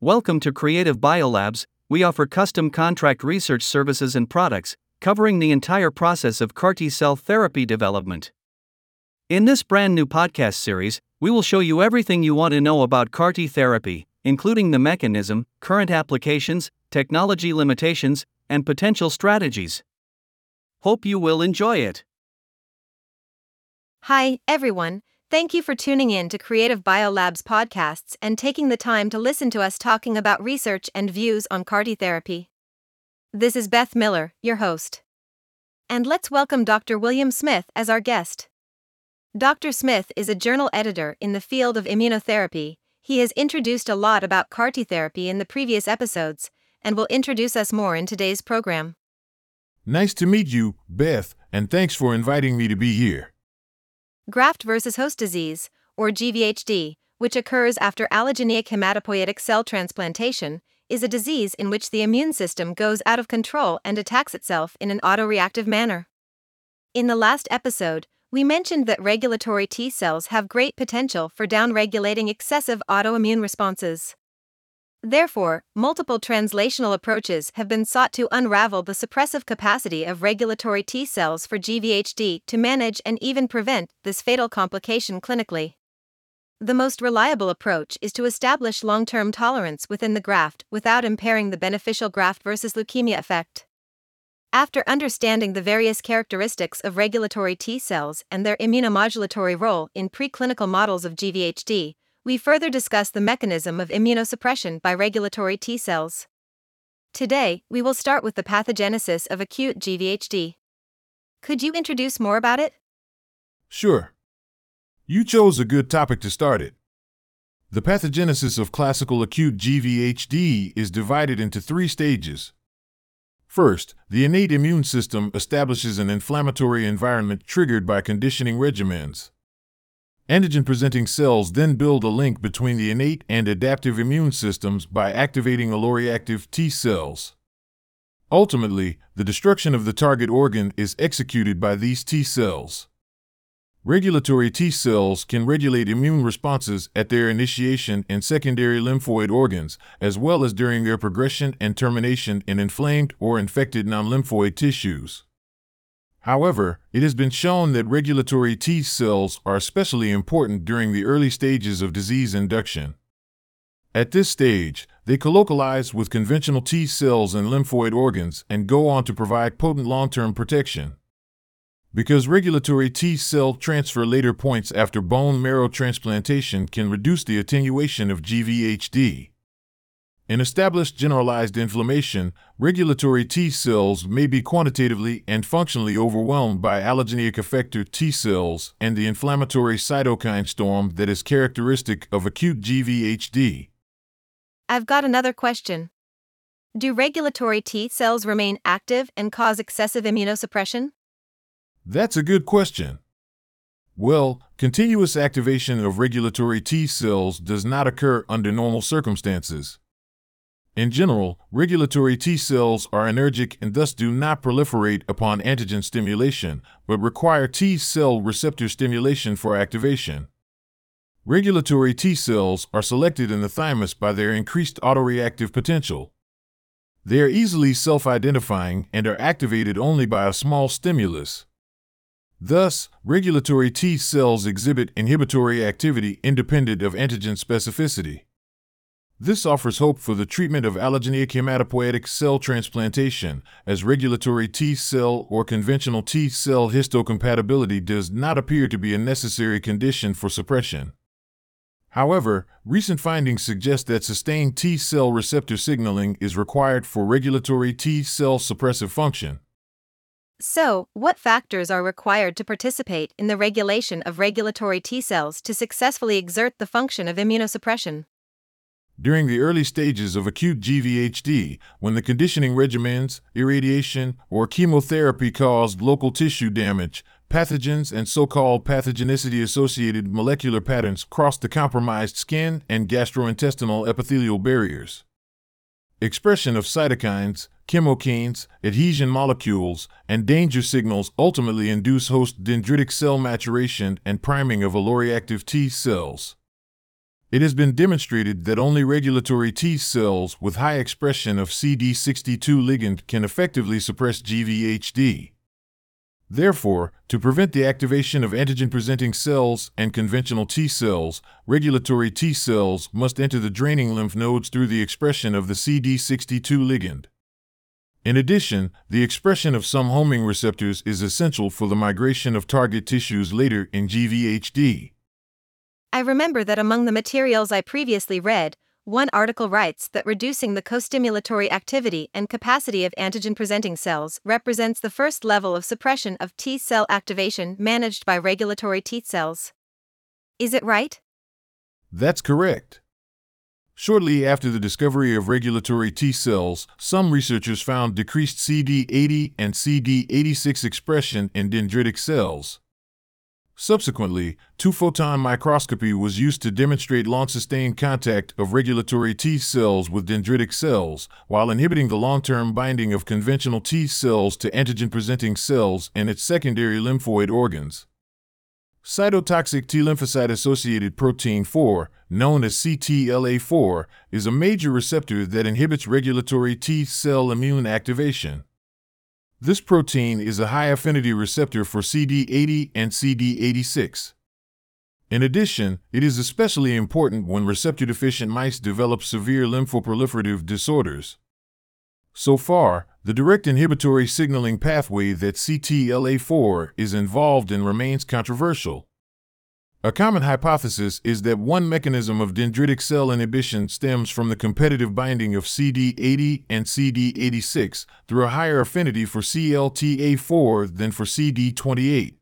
Welcome to Creative Biolabs. We offer custom contract research services and products, covering the entire process of CAR T cell therapy development. In this brand new podcast series, we will show you everything you want to know about CAR T therapy, including the mechanism, current applications, technology limitations, and potential strategies. Hope you will enjoy it. Hi, everyone. Thank you for tuning in to Creative Biolabs podcasts and taking the time to listen to us talking about research and views on CAR T therapy. This is Beth Miller, your host. And let's welcome Dr. William Smith as our guest. Dr. Smith is a journal editor in the field of immunotherapy. He has introduced a lot about CAR T therapy in the previous episodes and will introduce us more in today's program. Nice to meet you, Beth, and thanks for inviting me to be here. Graft versus host disease, or GVHD, which occurs after allogeneic hematopoietic cell transplantation, is a disease in which the immune system goes out of control and attacks itself in an autoreactive manner. In the last episode, we mentioned that regulatory T cells have great potential for downregulating excessive autoimmune responses. Therefore, multiple translational approaches have been sought to unravel the suppressive capacity of regulatory T cells for GVHD to manage and even prevent this fatal complication clinically. The most reliable approach is to establish long term tolerance within the graft without impairing the beneficial graft versus leukemia effect. After understanding the various characteristics of regulatory T cells and their immunomodulatory role in preclinical models of GVHD, we further discuss the mechanism of immunosuppression by regulatory T cells. Today, we will start with the pathogenesis of acute GVHD. Could you introduce more about it? Sure. You chose a good topic to start it. The pathogenesis of classical acute GVHD is divided into three stages. First, the innate immune system establishes an inflammatory environment triggered by conditioning regimens. Antigen presenting cells then build a link between the innate and adaptive immune systems by activating alloreactive T cells. Ultimately, the destruction of the target organ is executed by these T cells. Regulatory T cells can regulate immune responses at their initiation in secondary lymphoid organs, as well as during their progression and termination in inflamed or infected non lymphoid tissues. However, it has been shown that regulatory T cells are especially important during the early stages of disease induction. At this stage, they colocalize with conventional T cells and lymphoid organs and go on to provide potent long term protection. Because regulatory T cell transfer later points after bone marrow transplantation can reduce the attenuation of GVHD. In established generalized inflammation, regulatory T cells may be quantitatively and functionally overwhelmed by allogeneic effector T cells and the inflammatory cytokine storm that is characteristic of acute GVHD. I've got another question. Do regulatory T cells remain active and cause excessive immunosuppression? That's a good question. Well, continuous activation of regulatory T cells does not occur under normal circumstances. In general, regulatory T cells are anergic and thus do not proliferate upon antigen stimulation, but require T cell receptor stimulation for activation. Regulatory T cells are selected in the thymus by their increased autoreactive potential. They are easily self identifying and are activated only by a small stimulus. Thus, regulatory T cells exhibit inhibitory activity independent of antigen specificity. This offers hope for the treatment of allogeneic hematopoietic cell transplantation, as regulatory T cell or conventional T cell histocompatibility does not appear to be a necessary condition for suppression. However, recent findings suggest that sustained T cell receptor signaling is required for regulatory T cell suppressive function. So, what factors are required to participate in the regulation of regulatory T cells to successfully exert the function of immunosuppression? During the early stages of acute GVHD, when the conditioning regimens, irradiation, or chemotherapy caused local tissue damage, pathogens and so called pathogenicity associated molecular patterns crossed the compromised skin and gastrointestinal epithelial barriers. Expression of cytokines, chemokines, adhesion molecules, and danger signals ultimately induce host dendritic cell maturation and priming of alloreactive T cells. It has been demonstrated that only regulatory T cells with high expression of CD62 ligand can effectively suppress GVHD. Therefore, to prevent the activation of antigen presenting cells and conventional T cells, regulatory T cells must enter the draining lymph nodes through the expression of the CD62 ligand. In addition, the expression of some homing receptors is essential for the migration of target tissues later in GVHD. I remember that among the materials I previously read, one article writes that reducing the costimulatory activity and capacity of antigen presenting cells represents the first level of suppression of T cell activation managed by regulatory T cells. Is it right? That's correct. Shortly after the discovery of regulatory T cells, some researchers found decreased CD80 and CD86 expression in dendritic cells. Subsequently, two photon microscopy was used to demonstrate long sustained contact of regulatory T cells with dendritic cells, while inhibiting the long term binding of conventional T cells to antigen presenting cells and its secondary lymphoid organs. Cytotoxic T lymphocyte associated protein 4, known as CTLA4, is a major receptor that inhibits regulatory T cell immune activation. This protein is a high affinity receptor for CD80 and CD86. In addition, it is especially important when receptor deficient mice develop severe lymphoproliferative disorders. So far, the direct inhibitory signaling pathway that CTLA4 is involved in remains controversial. A common hypothesis is that one mechanism of dendritic cell inhibition stems from the competitive binding of CD80 and CD86 through a higher affinity for CLTA4 than for CD28.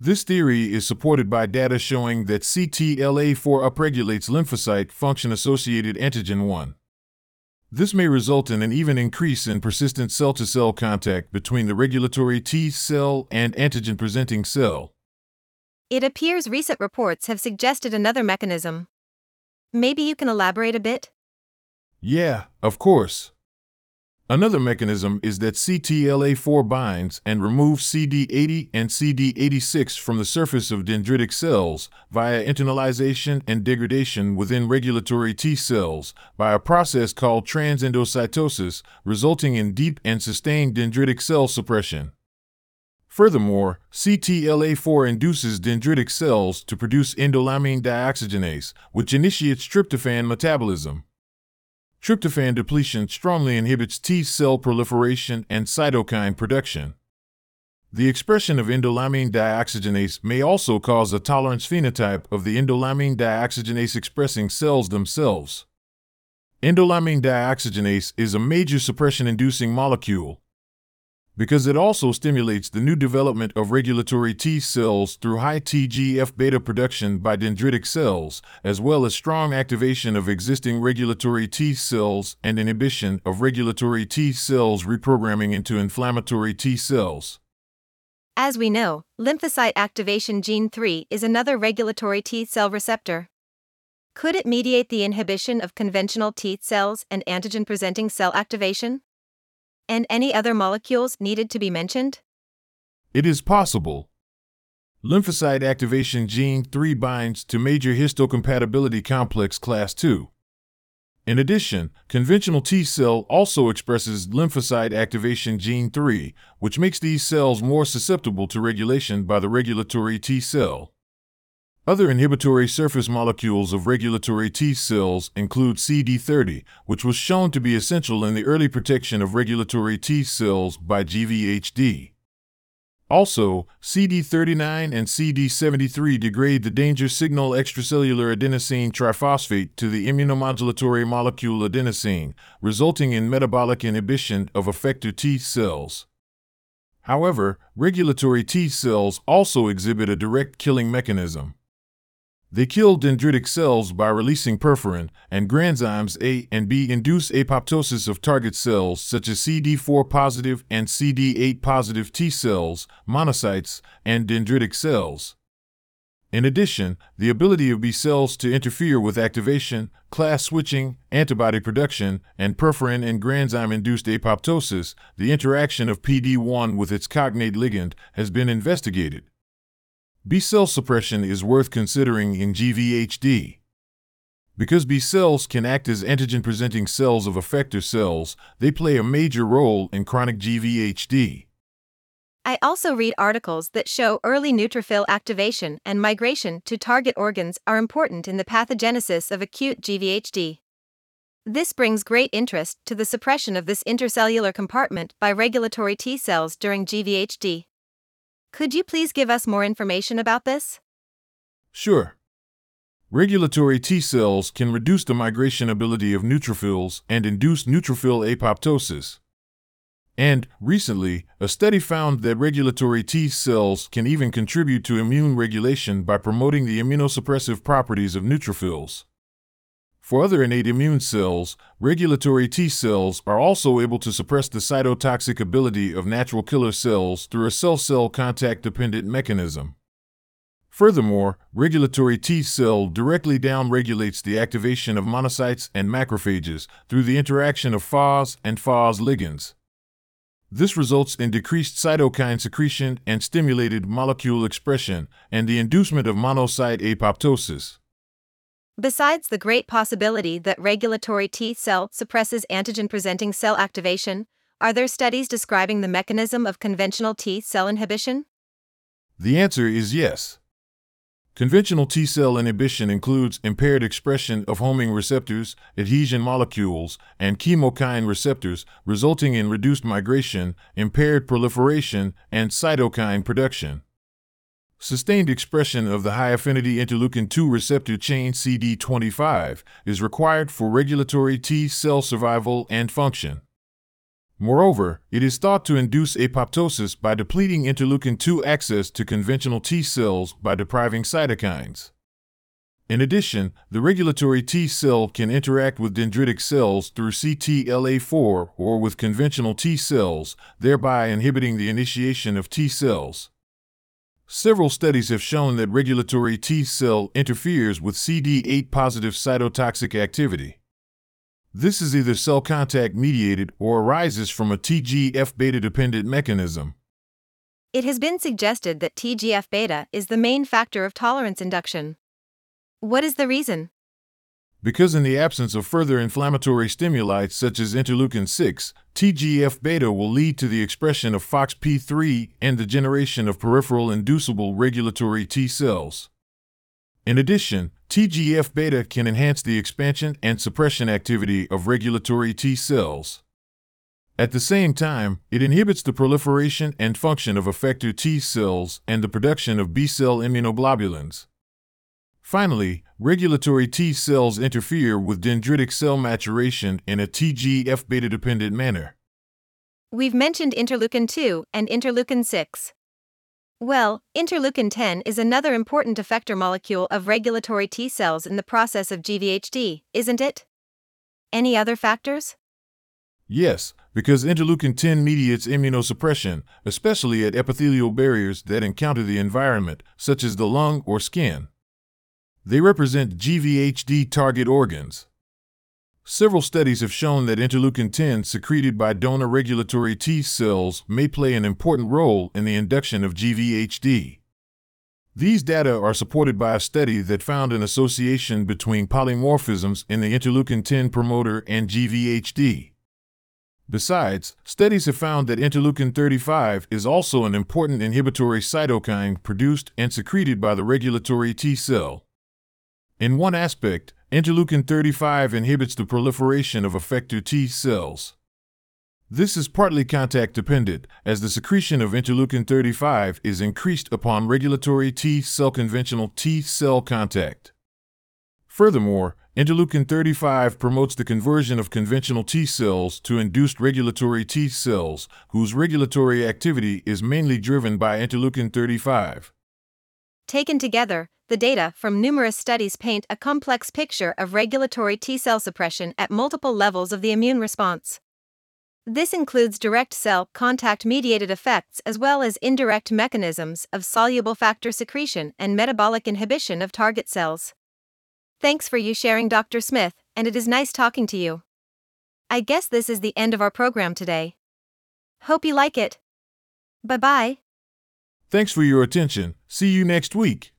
This theory is supported by data showing that CTLA4 upregulates lymphocyte function associated antigen 1. This may result in an even increase in persistent cell to cell contact between the regulatory T cell and antigen presenting cell. It appears recent reports have suggested another mechanism. Maybe you can elaborate a bit? Yeah, of course. Another mechanism is that CTLA4 binds and removes CD80 and CD86 from the surface of dendritic cells via internalization and degradation within regulatory T cells by a process called transendocytosis, resulting in deep and sustained dendritic cell suppression. Furthermore, CTLA4 induces dendritic cells to produce indolamine dioxygenase, which initiates tryptophan metabolism. Tryptophan depletion strongly inhibits T cell proliferation and cytokine production. The expression of indolamine dioxygenase may also cause a tolerance phenotype of the indolamine dioxygenase expressing cells themselves. Indolamine dioxygenase is a major suppression inducing molecule, because it also stimulates the new development of regulatory T cells through high TGF beta production by dendritic cells, as well as strong activation of existing regulatory T cells and inhibition of regulatory T cells reprogramming into inflammatory T cells. As we know, lymphocyte activation gene 3 is another regulatory T cell receptor. Could it mediate the inhibition of conventional T cells and antigen presenting cell activation? And any other molecules needed to be mentioned? It is possible. Lymphocyte activation gene 3 binds to major histocompatibility complex class 2. In addition, conventional T cell also expresses lymphocyte activation gene 3, which makes these cells more susceptible to regulation by the regulatory T cell. Other inhibitory surface molecules of regulatory T cells include CD30, which was shown to be essential in the early protection of regulatory T cells by GVHD. Also, CD39 and CD73 degrade the danger signal extracellular adenosine triphosphate to the immunomodulatory molecule adenosine, resulting in metabolic inhibition of effector T cells. However, regulatory T cells also exhibit a direct killing mechanism. They kill dendritic cells by releasing perforin, and granzymes A and B induce apoptosis of target cells such as CD4 positive and CD8 positive T cells, monocytes, and dendritic cells. In addition, the ability of B cells to interfere with activation, class switching, antibody production, and perforin and granzyme induced apoptosis, the interaction of PD1 with its cognate ligand, has been investigated. B cell suppression is worth considering in GVHD. Because B cells can act as antigen presenting cells of effector cells, they play a major role in chronic GVHD. I also read articles that show early neutrophil activation and migration to target organs are important in the pathogenesis of acute GVHD. This brings great interest to the suppression of this intercellular compartment by regulatory T cells during GVHD. Could you please give us more information about this? Sure. Regulatory T cells can reduce the migration ability of neutrophils and induce neutrophil apoptosis. And, recently, a study found that regulatory T cells can even contribute to immune regulation by promoting the immunosuppressive properties of neutrophils. For other innate immune cells, regulatory T cells are also able to suppress the cytotoxic ability of natural killer cells through a cell cell contact dependent mechanism. Furthermore, regulatory T cell directly downregulates the activation of monocytes and macrophages through the interaction of FAS and FAS ligands. This results in decreased cytokine secretion and stimulated molecule expression and the inducement of monocyte apoptosis. Besides the great possibility that regulatory T cell suppresses antigen presenting cell activation, are there studies describing the mechanism of conventional T cell inhibition? The answer is yes. Conventional T cell inhibition includes impaired expression of homing receptors, adhesion molecules, and chemokine receptors, resulting in reduced migration, impaired proliferation, and cytokine production. Sustained expression of the high affinity interleukin 2 receptor chain CD25 is required for regulatory T cell survival and function. Moreover, it is thought to induce apoptosis by depleting interleukin 2 access to conventional T cells by depriving cytokines. In addition, the regulatory T cell can interact with dendritic cells through CTLA4 or with conventional T cells, thereby inhibiting the initiation of T cells. Several studies have shown that regulatory T cell interferes with CD8 positive cytotoxic activity. This is either cell contact mediated or arises from a TGF beta dependent mechanism. It has been suggested that TGF beta is the main factor of tolerance induction. What is the reason? Because, in the absence of further inflammatory stimuli such as interleukin 6, TGF beta will lead to the expression of FOXP3 and the generation of peripheral inducible regulatory T cells. In addition, TGF beta can enhance the expansion and suppression activity of regulatory T cells. At the same time, it inhibits the proliferation and function of effector T cells and the production of B cell immunoglobulins. Finally, regulatory T cells interfere with dendritic cell maturation in a TGF beta dependent manner. We've mentioned interleukin 2 and interleukin 6. Well, interleukin 10 is another important effector molecule of regulatory T cells in the process of GVHD, isn't it? Any other factors? Yes, because interleukin 10 mediates immunosuppression, especially at epithelial barriers that encounter the environment, such as the lung or skin. They represent GVHD target organs. Several studies have shown that interleukin 10 secreted by donor regulatory T cells may play an important role in the induction of GVHD. These data are supported by a study that found an association between polymorphisms in the interleukin 10 promoter and GVHD. Besides, studies have found that interleukin 35 is also an important inhibitory cytokine produced and secreted by the regulatory T cell. In one aspect, interleukin 35 inhibits the proliferation of effector T cells. This is partly contact dependent, as the secretion of interleukin 35 is increased upon regulatory T cell conventional T cell contact. Furthermore, interleukin 35 promotes the conversion of conventional T cells to induced regulatory T cells, whose regulatory activity is mainly driven by interleukin 35. Taken together, the data from numerous studies paint a complex picture of regulatory T cell suppression at multiple levels of the immune response. This includes direct cell contact mediated effects as well as indirect mechanisms of soluble factor secretion and metabolic inhibition of target cells. Thanks for you sharing, Dr. Smith, and it is nice talking to you. I guess this is the end of our program today. Hope you like it. Bye bye. Thanks for your attention. See you next week.